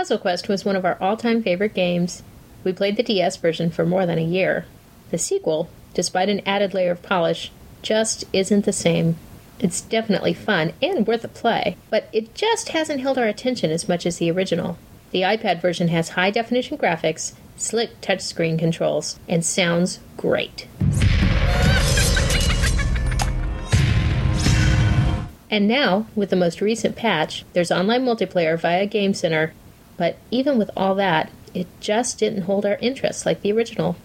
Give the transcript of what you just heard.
Puzzle Quest was one of our all time favorite games. We played the DS version for more than a year. The sequel, despite an added layer of polish, just isn't the same. It's definitely fun and worth a play, but it just hasn't held our attention as much as the original. The iPad version has high definition graphics, slick touchscreen controls, and sounds great. And now, with the most recent patch, there's online multiplayer via Game Center, but even with all that, it just didn't hold our interest like the original.